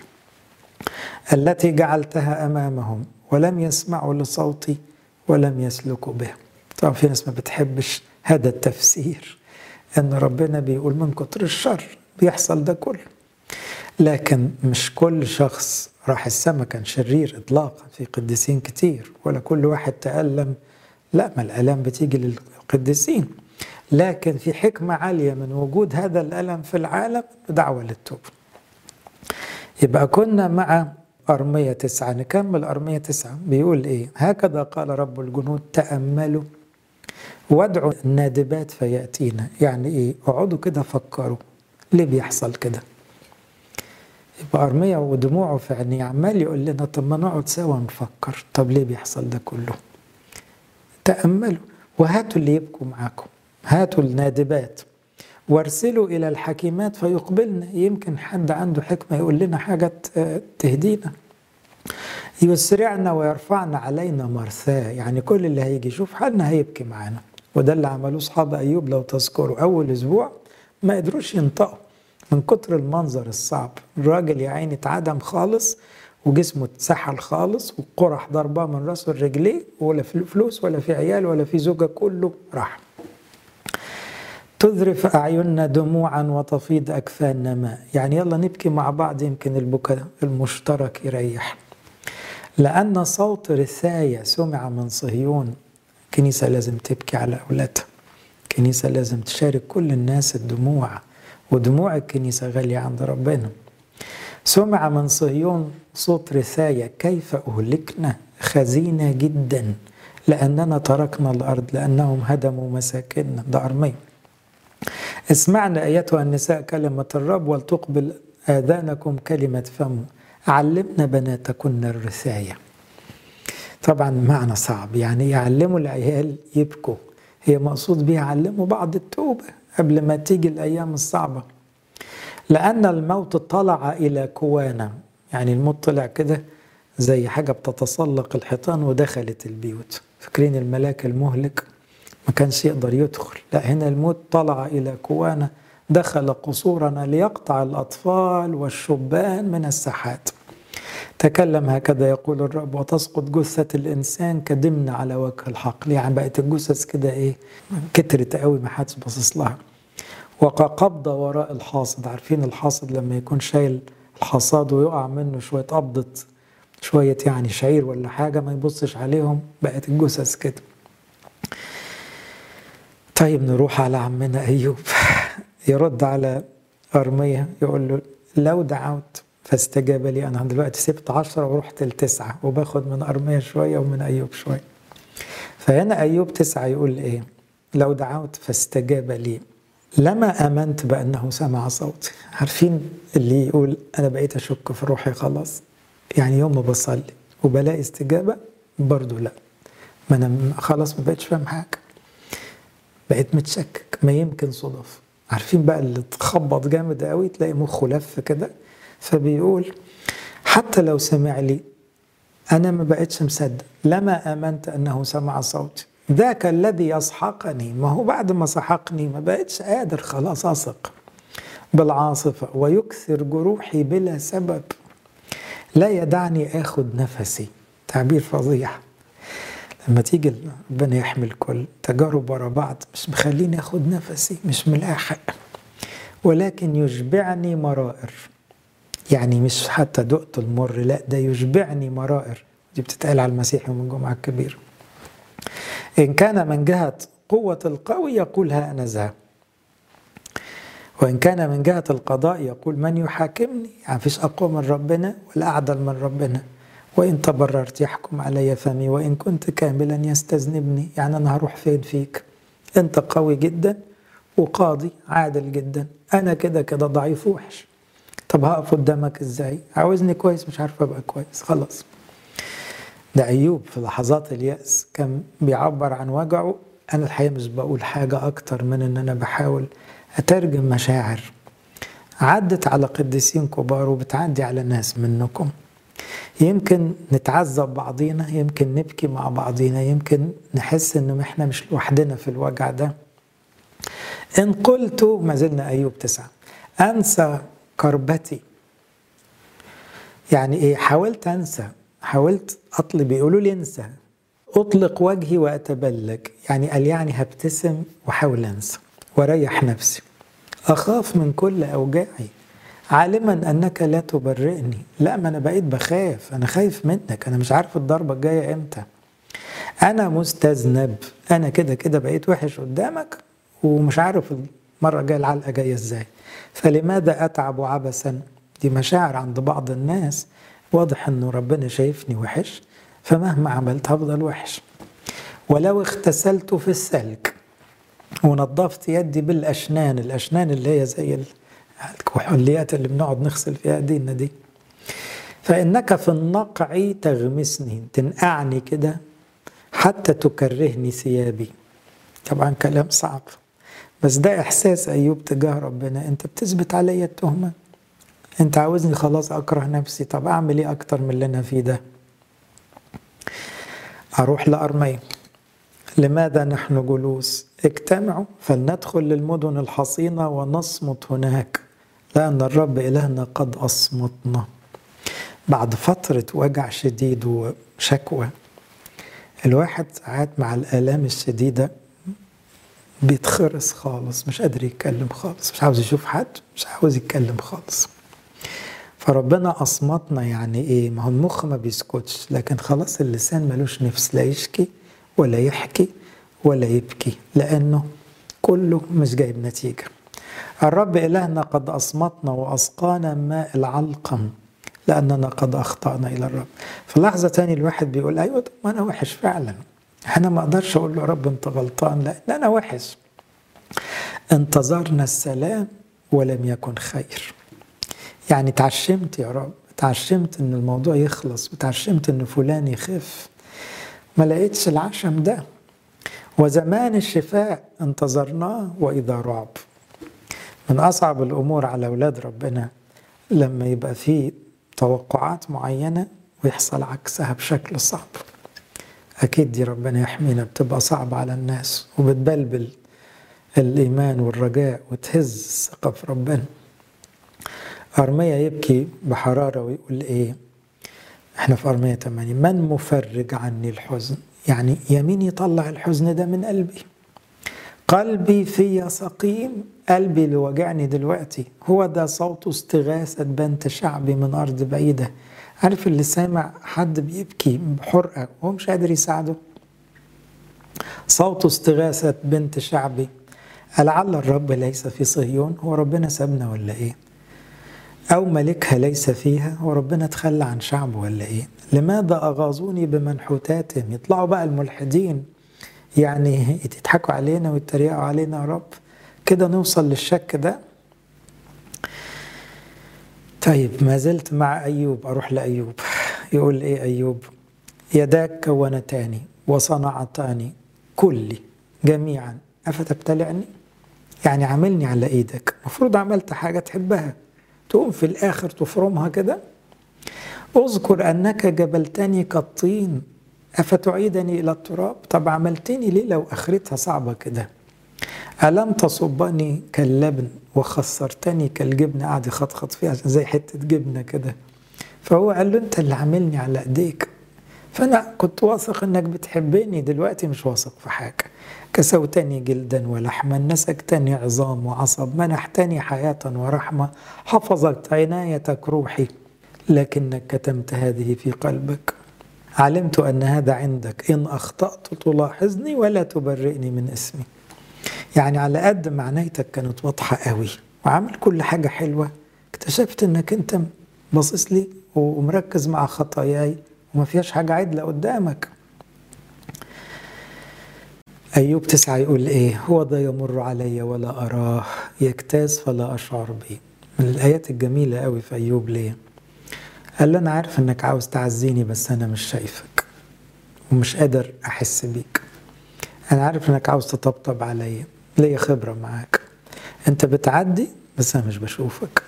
Speaker 1: التي جعلتها أمامهم ولم يسمعوا لصوتي ولم يسلكوا بها طبعا في ناس ما بتحبش هذا التفسير إن ربنا بيقول من كتر الشر بيحصل ده كله. لكن مش كل شخص راح السما كان شرير اطلاقا في قديسين كتير ولا كل واحد تألم. لا ما الالام بتيجي للقديسين. لكن في حكمة عالية من وجود هذا الألم في العالم دعوة للتوبة. يبقى كنا مع أرمية تسعة نكمل أرمية تسعة. بيقول إيه؟ هكذا قال رب الجنود تأملوا وادعوا النادبات فيأتينا. يعني إيه؟ اقعدوا كده فكروا ليه بيحصل كده؟ يبقى أرمية ودموعه في عينيه عمال يقول لنا طب ما نقعد سوا نفكر. طب ليه بيحصل ده كله؟ تأملوا وهاتوا اللي يبكوا معاكم هاتوا النادبات. وارسلوا إلى الحكيمات فيقبلنا. يمكن حد عنده حكمة يقول لنا حاجة تهدينا. يسرعنا ويرفعنا علينا مرثاه يعني كل اللي هيجي يشوف حالنا هيبكي معانا. وده اللي عملوه أصحاب أيوب لو تذكروا. أول أسبوع ما قدروش ينطقوا. من كتر المنظر الصعب. الراجل يا عيني اتعدم خالص وجسمه اتسحل خالص والقرح ضرباه من راسه لرجليه ولا فلوس ولا في عيال ولا في زوجة كله راح. تذرف أعيننا دموعا وتفيض أكفاننا ماء. يعني يلا نبكي مع بعض يمكن البكاء المشترك يريح. لأن صوت رثاية سمع من صهيون. كنيسة لازم تبكي على أولادها. كنيسة لازم تشارك كل الناس الدموع. ودموع الكنيسة غالية عند ربنا. سمع من صهيون صوت رثاية. كيف أهلكنا؟ خزينة جدا. لأننا تركنا الأرض لأنهم هدموا مساكننا. ده أرمية اسمعنا أيتها النساء كلمة الرب ولتقبل آذانكم كلمة فمه علمنا بناتكن الرثاية طبعا معنى صعب. يعني يعلموا العيال يبكوا. هي مقصود بيها علموا بعض التوبة قبل ما تيجي الأيام الصعبة. لأن الموت طلع إلى كوانا. يعني الموت طلع كده زي حاجة بتتسلق الحيطان ودخلت البيوت. فاكرين الملاك المهلك؟ ما كانش يقدر يدخل. لا هنا الموت طلع إلى كوانا دخل قصورنا ليقطع الأطفال والشبان من الساحات. تكلم هكذا يقول الرب وتسقط جثة الإنسان كدمن على وجه الحقل يعني بقت الجثث كده إيه؟ كترت قوي ما حدش باصص لها. وكقبضة وراء الحاصد. عارفين الحاصد لما يكون شايل الحصاد ويقع منه شوية قبضة شوية يعني شعير ولا حاجة ما يبصش عليهم بقت الجثث كده. طيب نروح على عمنا أيوب. يرد على أرمية يقول له لو دعوت فاستجاب لي. أنا دلوقتي سبت عشرة ورحت لتسعة وباخد من أرمية شوية ومن أيوب شوية. فهنا أيوب تسعة يقول إيه؟ لو دعوت فاستجاب لي. لما آمنت بأنه سمع صوتي. عارفين اللي يقول أنا بقيت أشك في روحي خلاص. يعني يوم ما بصلي وبلاقي استجابة برضو لا. ما أنا خلاص ما بقتش فاهم حاجة. بقيت متشكك. ما يمكن صدف عارفين بقى اللي تخبط جامد قوي تلاقي مخه لف كده. فبيقول حتى لو سمع لي أنا ما بقتش مصدق. لما آمنت أنه سمع صوتي. ذاك الذي يسحقني. ما هو بعد ما سحقني ما بقتش قادر خلاص أثق. بالعاصفة ويكثر جروحي بلا سبب. لا يدعني آخذ نفسي. تعبير فظيع. لما تيجي ربنا يحمي الكل تجارب ورا بعض مش مخليني آخد نفسي مش ملاحق ولكن يشبعني مرائر. يعني مش حتى دقت المر لا ده يشبعني مرائر. دي بتتقال على المسيح يوم الجمعة الكبير. إن كان من جهة قوة القوي يقول ها أنا ذا. وإن كان من جهة القضاء يقول من يحاكمني؟ يعني فيش أقوى من ربنا ولا أعدل من ربنا. وإن تبررت يحكم علي فمي وإن كنت كاملا يستذنبني. يعني أنا هروح فين فيك؟ أنت قوي جدا وقاضي عادل جدا. أنا كده كده ضعيف وحش طب هقف قدامك إزاي؟ عاوزني كويس مش عارف أبقى كويس. خلاص. ده أيوب في لحظات اليأس كان بيعبر عن وجعه. أنا الحقيقة مش بقول حاجة أكتر من إن أنا بحاول أترجم مشاعر. عدت على قديسين كبار وبتعدي على ناس منكم. يمكن نتعذب بعضينا يمكن نبكي مع بعضينا يمكن نحس إنه إحنا مش لوحدنا في الوجع ده. إن قلت ما زلنا أيوب تسعة. أنسى كربتي. يعني إيه؟ حاولت أنسى حاولت أطلب يقولوا لي انسى. أطلق وجهي واتبلج يعني قال يعني هبتسم وأحاول أنسى. وأريح نفسي. أخاف من كل أوجاعي. عالما أنك لا تبرئني. لا ما أنا بقيت بخاف. أنا خايف منك. أنا مش عارف الضربة الجاية إمتى. أنا مستذنب. أنا كده كده بقيت وحش قدامك ومش عارف المرة الجاية العلقة جاية إزاي. فلماذا أتعب عبثا؟ دي مشاعر عند بعض الناس. واضح إنه ربنا شايفني وحش. فمهما عملت هفضل وحش. ولو اغتسلت في السلك ونظفت يدي بالأشنان الأشنان اللي هي زي الكحوليات اللي بنقعد نغسل فيها ايدينا دي. فإنك في النقع تغمسني تنقعني كده حتى تكرهني ثيابي. طبعا كلام صعب بس ده إحساس أيوب تجاه ربنا. أنت بتثبت عليا التهمة. أنت عاوزني خلاص أكره نفسي طب أعمل إيه أكتر من اللي أنا فيه ده؟ أروح لارميه لماذا نحن جلوس؟ اجتمعوا فلندخل للمدن الحصينة ونصمت هناك. لأن الرب إلهنا قد أصمتنا. بعد فترة وجع شديد وشكوى الواحد ساعات مع الآلام الشديدة بيتخرس خالص مش قادر يتكلم خالص مش عاوز يشوف حد مش عاوز يتكلم خالص. فربنا أصمتنا يعني إيه؟ ما هو المخ ما بيسكتش لكن خلاص اللسان ملوش نفس لا يشكي ولا يحكي ولا يبكي لأنه كله مش جايب نتيجة. الرب إلهنا قد أصمتنا وأسقانا ماء العلقم لأننا قد أخطأنا إلى الرب. في لحظة تاني الواحد بيقول أيوة طب ما أنا وحش فعلا. أنا ما أقدرش أقول له رب أنت غلطان. لأن أنا وحش. انتظرنا السلام ولم يكن خير. يعني تعشمت يا رب تعشمت إن الموضوع يخلص وتعشمت إن فلان يخف. ما لقيتش العشم ده. وزمان الشفاء انتظرناه وإذا رعب. من أصعب الأمور على أولاد ربنا لما يبقى في توقعات معينة ويحصل عكسها بشكل صعب. أكيد دي ربنا يحمينا بتبقى صعبة على الناس وبتبلبل الإيمان والرجاء وتهز الثقة في ربنا. أرمية يبكي بحرارة ويقول إيه؟ إحنا في أرمية 80 من مفرج عني الحزن؟ يعني يمين يطلع الحزن ده من قلبي. قلبي في سقيم قلبي اللي وجعني دلوقتي هو ده صوت استغاثة بنت شعبي من أرض بعيدة. عارف اللي سامع حد بيبكي بحرقة وهو مش قادر يساعده؟ صوت استغاثة بنت شعبي لعل الرب ليس في صهيون هو ربنا سابنا ولا إيه؟ أو ملكها ليس فيها هو ربنا تخلى عن شعبه ولا إيه؟ لماذا أغاظوني بمنحوتاتهم؟ يطلعوا بقى الملحدين. يعني يضحكوا علينا ويتريقوا علينا يا رب. كده نوصل للشك ده. طيب ما زلت مع أيوب أروح لأيوب. يقول إيه أيوب؟ يداك كونتاني وصنعتاني كلي جميعا. أفتبتلعني؟ يعني عاملني على إيدك. المفروض عملت حاجة تحبها. تقوم في الآخر تفرمها كده. اذكر أنك جبلتني كالطين. أفتعيدني إلى التراب؟ طب عملتني ليه لو آخرتها صعبة كده؟ ألم تصبني كاللبن وخسرتني كالجبن قاعد يخطخط فيها عشان زي حتة جبنة كده. فهو قال له أنت اللي عاملني على إيديك. فأنا كنت واثق إنك بتحبني دلوقتي مش واثق في حاجة. كسوتني جلدا ولحما نسكتني عظام وعصب منحتني حياة ورحمة حفظت عنايتك روحي لكنك كتمت هذه في قلبك. علمت أن هذا عندك. إن أخطأت تلاحظني ولا تبرئني من اسمي. يعني على قد ما عنايتك كانت واضحة قوي. وعامل كل حاجة حلوة. اكتشفت إنك أنت باصص لي ومركز مع خطاياي وما فيهاش حاجة عدلة قدامك. أيوب تسعة يقول إيه؟ هو ذا يمر علي ولا أراه. يجتاز فلا أشعر به. من الآيات الجميلة قوي في أيوب ليه؟ قال له أنا عارف إنك عاوز تعزيني بس أنا مش شايفك ومش قادر أحس بيك. أنا عارف إنك عاوز تطبطب عليا ليا خبرة معاك. أنت بتعدي بس أنا مش بشوفك.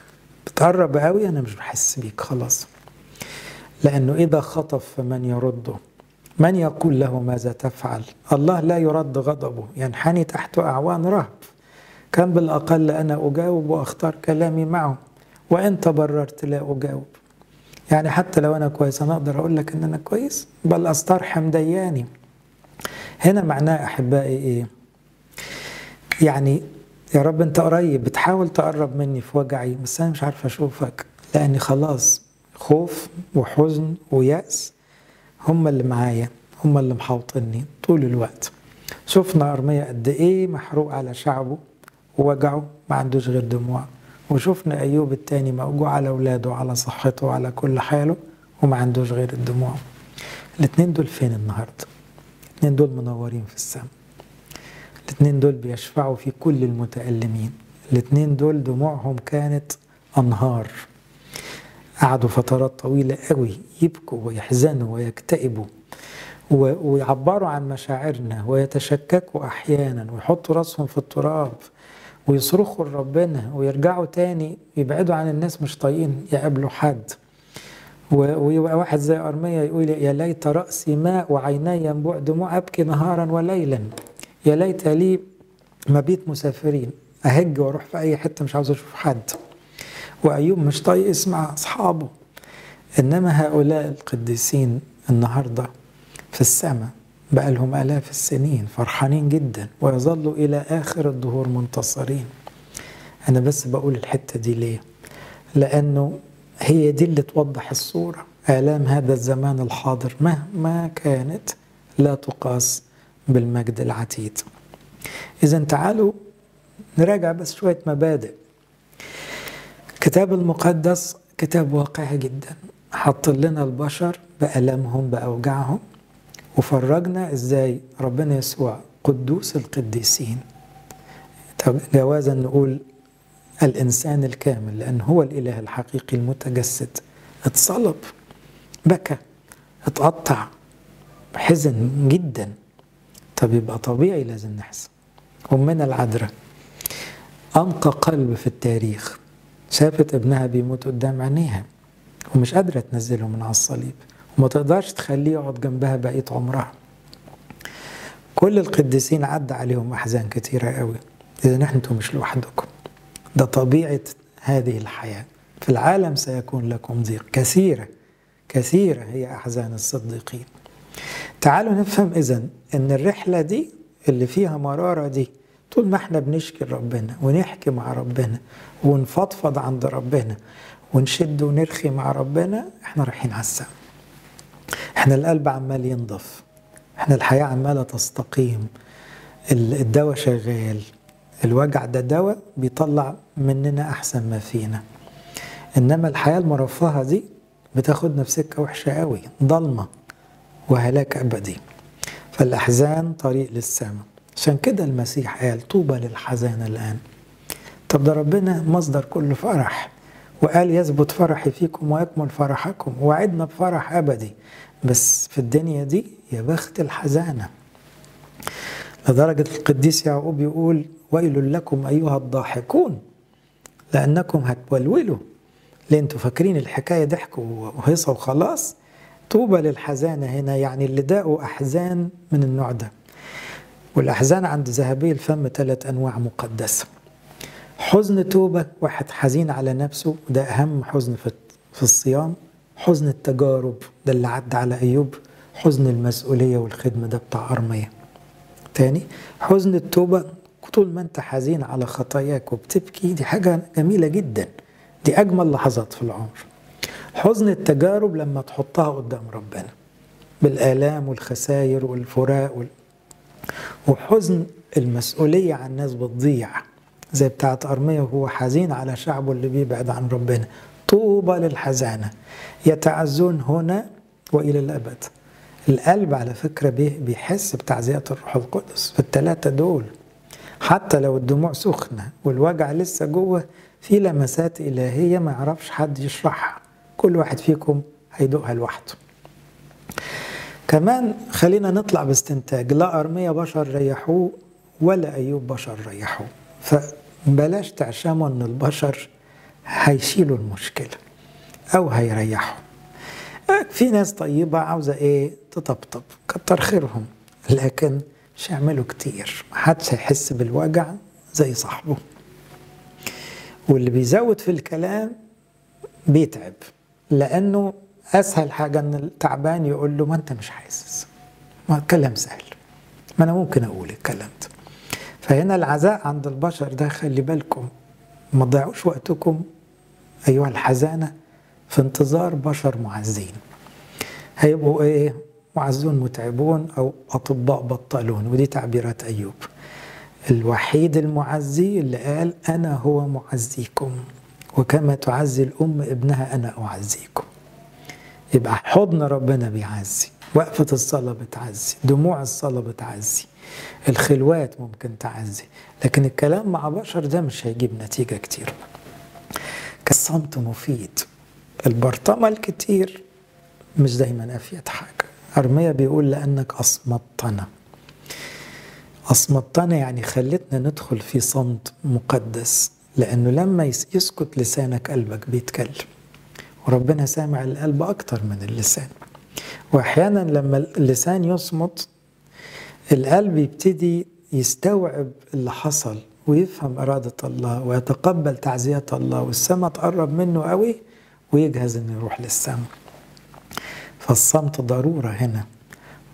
Speaker 1: تقرب قوي أنا مش بحس بيك خلاص. لأنه إذا خطف فمن يرده من يقول له ماذا تفعل؟ الله لا يرد غضبه ينحني تحت أعوان رهب. كان بالأقل أنا أجاوب وأختار كلامي معه وإن تبررت لا أجاوب. يعني حتى لو أنا كويس أنا أقدر أقول لك إن أنا كويس بل أسترحم دياني. هنا معناه أحبائي إيه؟ يعني يا رب أنت قريب بتحاول تقرب مني في وجعي بس أنا مش عارف أشوفك لأني خلاص خوف وحزن ويأس هم اللي معايا هم اللي محوطني طول الوقت. شفنا أرمية قد إيه محروق على شعبه ووجعه ما عندوش غير دموع. وشفنا أيوب التاني موجوع على أولاده وعلى صحته وعلى كل حاله وما عندوش غير الدموع. الاتنين دول فين النهاردة؟ الاتنين دول منورين في السماء الاتنين دول بيشفعوا في كل المتألمين. الاتنين دول دموعهم كانت أنهار. قعدوا فترات طويلة قوي يبكوا ويحزنوا ويكتئبوا ويعبروا عن مشاعرنا ويتشككوا أحيانا ويحطوا راسهم في التراب. ويصرخوا لربنا ويرجعوا تاني يبعدوا عن الناس مش طايقين يقابلوا حد. ويبقى واحد زي أرمية يقول يا ليت رأسي ماء وعيني ينبوع دموع أبكي نهارا وليلا. يا ليت لي مبيت مسافرين. أهج وأروح في أي حتة مش عاوز أشوف حد. وأيوب مش طايق يسمع أصحابه. إنما هؤلاء القديسين النهاردة في السماء. بقى لهم آلاف السنين فرحانين جدا ويظلوا إلى آخر الدهور منتصرين. أنا بس بقول الحتة دي ليه؟ لأنه هي دي اللي توضح الصورة. آلام هذا الزمان الحاضر مهما كانت لا تقاس بالمجد العتيد. إذا تعالوا نراجع بس شوية مبادئ. الكتاب المقدس كتاب واقعي جدا. حط لنا البشر بألمهم بأوجاعهم. وفرجنا إزاي ربنا يسوع قدوس القديسين. جوازا نقول الإنسان الكامل لأن هو الإله الحقيقي المتجسد. اتصلب بكى اتقطع حزن جدا. طب يبقى طبيعي لازم نحزن. أمنا العذراء أنقى قلب في التاريخ. شافت ابنها بيموت قدام عينيها ومش قادرة تنزله من على الصليب. وما تقدرش تخليه يقعد جنبها بقية عمرها. كل القديسين عدى عليهم أحزان كتيرة قوي. إذا أنتم مش لوحدكم. ده طبيعة هذه الحياة. في العالم سيكون لكم ضيق. كثيرة كثيرة هي أحزان الصديقين. تعالوا نفهم إذا أن الرحلة دي اللي فيها مرارة دي طول ما إحنا بنشكي ربنا ونحكي مع ربنا ونفضفض عند ربنا ونشد ونرخي مع ربنا إحنا رايحين على السما إحنا القلب عمال ينضف. إحنا الحياة عمالة تستقيم. الدواء شغال. الوجع ده دواء بيطلع مننا أحسن ما فينا. إنما الحياة المرفهة دي بتاخدنا في سكة وحشة قوي ضلمة وهلاك أبدي. فالأحزان طريق للسماء عشان كده المسيح قال طوبى للحزان الآن. طب ده ربنا مصدر كل فرح وقال يثبت فرحي فيكم ويكمل فرحكم وعدنا بفرح أبدي. بس في الدنيا دي يا بخت الحزانة. لدرجة القديس يعقوب يقول ويل لكم أيها الضاحكون لأنكم هتولولوا. ليه أنتوا فاكرين الحكاية ضحك وهيصة وخلاص؟ طوبى للحزانة هنا يعني اللي داقوا أحزان من النوع ده. والأحزان عند ذهبي الفم ثلاث أنواع مقدسة. حزن توبة واحد حزين على نفسه ده أهم حزن في الصيام. حزن التجارب ده اللي عدى على أيوب. حزن المسؤولية والخدمة ده بتاع أرمية تاني حزن التوبة طول ما أنت حزين على خطاياك وبتبكي دي حاجة جميلة جدا. دي أجمل لحظات في العمر. حزن التجارب لما تحطها قدام ربنا بالآلام والخسائر والفراق وال... وحزن المسؤولية عن الناس بتضيع. زي بتاعت أرمية وهو حزين على شعبه اللي بيبعد عن ربنا. طوبى للحزانة. يتعزون هنا وإلى الأبد. القلب على فكرة بيحس بتعزية الروح القدس في الثلاثة دول. حتى لو الدموع سخنة والوجع لسه جوه في لمسات إلهية ما يعرفش حد يشرحها. كل واحد فيكم هيدوقها لوحده. كمان خلينا نطلع باستنتاج. لا أرمية بشر ريحوه ولا أيوب بشر ريحوه. فبلاش تعشموا أن البشر هيشيلوا المشكلة أو هيريحوا. في ناس طيبة عاوزة إيه؟ تطبطب كتر خيرهم لكن مش هيعملوا كتير. محدش هيحس بالوجع زي صاحبه. واللي بيزود في الكلام بيتعب لأنه أسهل حاجة إن التعبان يقول له ما أنت مش حاسس. ما الكلام سهل. ما أنا ممكن أقول الكلام ده. فهنا العزاء عند البشر ده خلي بالكم ما تضيعوش وقتكم أيها الحزانة في انتظار بشر معزين. هيبقوا إيه؟ معزون متعبون أو أطباء بطلون ودي تعبيرات أيوب. الوحيد المعزي اللي قال أنا هو معزيكم وكما تعزي الأم ابنها أنا أعزيكم. يبقى حضن ربنا بيعزي وقفة الصلاة بتعزي دموع الصلاة بتعزي. الخلوات ممكن تعزي. لكن الكلام مع بشر ده مش هيجيب نتيجة كتير. كالصمت مفيد. البرطمة الكتير مش دايما أفيد حاجة. أرميا بيقول لأنك أصمتنا. أصمتنا يعني خلتنا ندخل في صمت مقدس. لأنه لما يسكت لسانك قلبك بيتكلم. وربنا سامع القلب أكتر من اللسان. وأحيانا لما اللسان يصمت القلب يبتدي يستوعب اللي حصل ويفهم إرادة الله ويتقبل تعزية الله والسماء تقرب منه قوي ويجهز إنه يروح للسماء. فالصمت ضرورة هنا.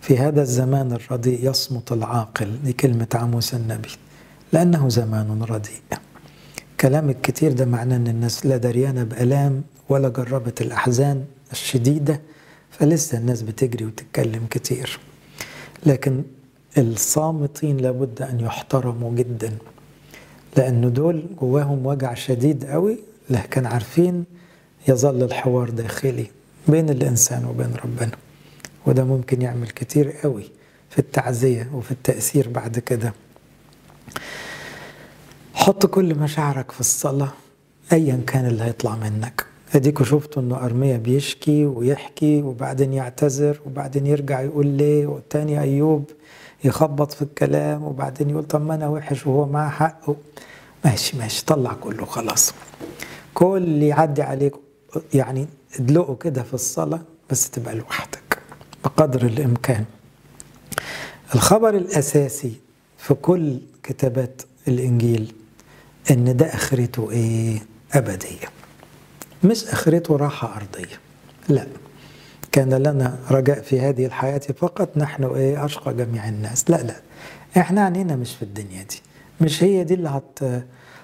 Speaker 1: في هذا الزمان الرديء يصمت العاقل دي كلمة عموس النبي لأنه زمان رديء. كلام الكتير ده معناه أن الناس لا دريانة بألام ولا جربت الأحزان الشديدة فلسه الناس بتجري وتتكلم كتير. لكن الصامتين لابد أن يحترموا جدا لأن دول جواهم وجع شديد قوي لكن عارفين يظل الحوار داخلي بين الإنسان وبين ربنا. وده ممكن يعمل كتير قوي في التعزية وفي التأثير بعد كده. حط كل مشاعرك في الصلاة أيا كان اللي هيطلع منك. أديكوا شفتوا إنه ارميا بيشكي ويحكي وبعدين يعتذر وبعدين يرجع يقول ليه والتاني أيوب. يخبط في الكلام وبعدين يقول طب ما أنا وحش وهو معاه حق ماشي ماشي طلع كله خلاص. كل اللي يعدي عليك يعني ادلقوا كده في الصلاة بس تبقى لوحدك بقدر الإمكان. الخبر الأساسي في كل كتابات الإنجيل إن ده آخرته إيه؟ أبدية. مش آخرته راحة أرضية لا. كان لنا رجاء في هذه الحياة فقط نحن إيه أشقى جميع الناس. لا لا. إحنا عنينا مش في الدنيا دي. مش هي دي اللي هت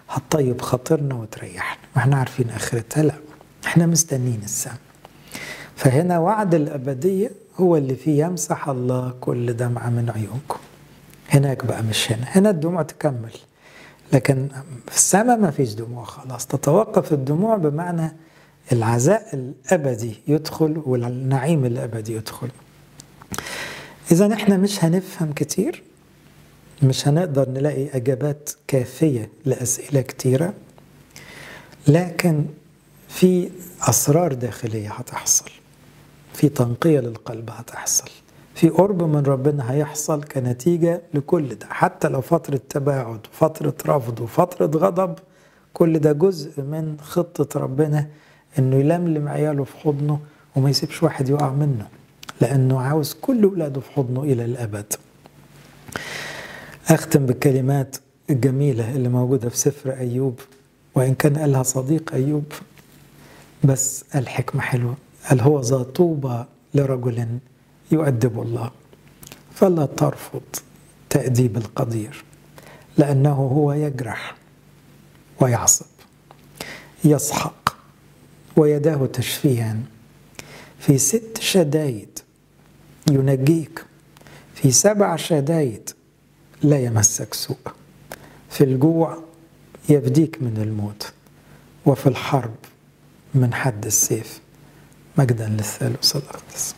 Speaker 1: هتطيب خاطرنا وتريحنا. ما إحنا عارفين آخرتها لا. إحنا مستنين السماء فهنا وعد الأبدية هو اللي فيه يمسح الله كل دمعة من عيونكم. هناك بقى مش هنا. هنا الدموع تكمل. لكن في السماء ما فيش دموع خلاص. تتوقف الدموع بمعنى العزاء الأبدي يدخل والنعيم الأبدي يدخل. إذا إحنا مش هنفهم كتير مش هنقدر نلاقي إجابات كافية لأسئلة كتيرة لكن في أسرار داخلية هتحصل في تنقية للقلب هتحصل في قرب من ربنا هيحصل كنتيجة لكل ده. حتى لو فترة تباعد فترة رفض وفترة غضب كل ده جزء من خطة ربنا إنه يلملم عياله في حضنه وما يسيبش واحد يقع منه لأنه عاوز كل ولاده في حضنه إلى الأبد. أختم بالكلمات الجميلة اللي موجودة في سفر أيوب وإن كان قالها صديق أيوب بس الحكمة حلوة. قال هو ذا طوبى لرجل يؤدب الله فلا ترفض تأديب القدير لأنه هو يجرح ويعصب يسحق ويداه تشفيان في ست شدايد ينجيك في سبع شدايد لا يمسك سوء. في الجوع يفديك من الموت وفي الحرب من حد السيف. مجدا للثالوث الأقدس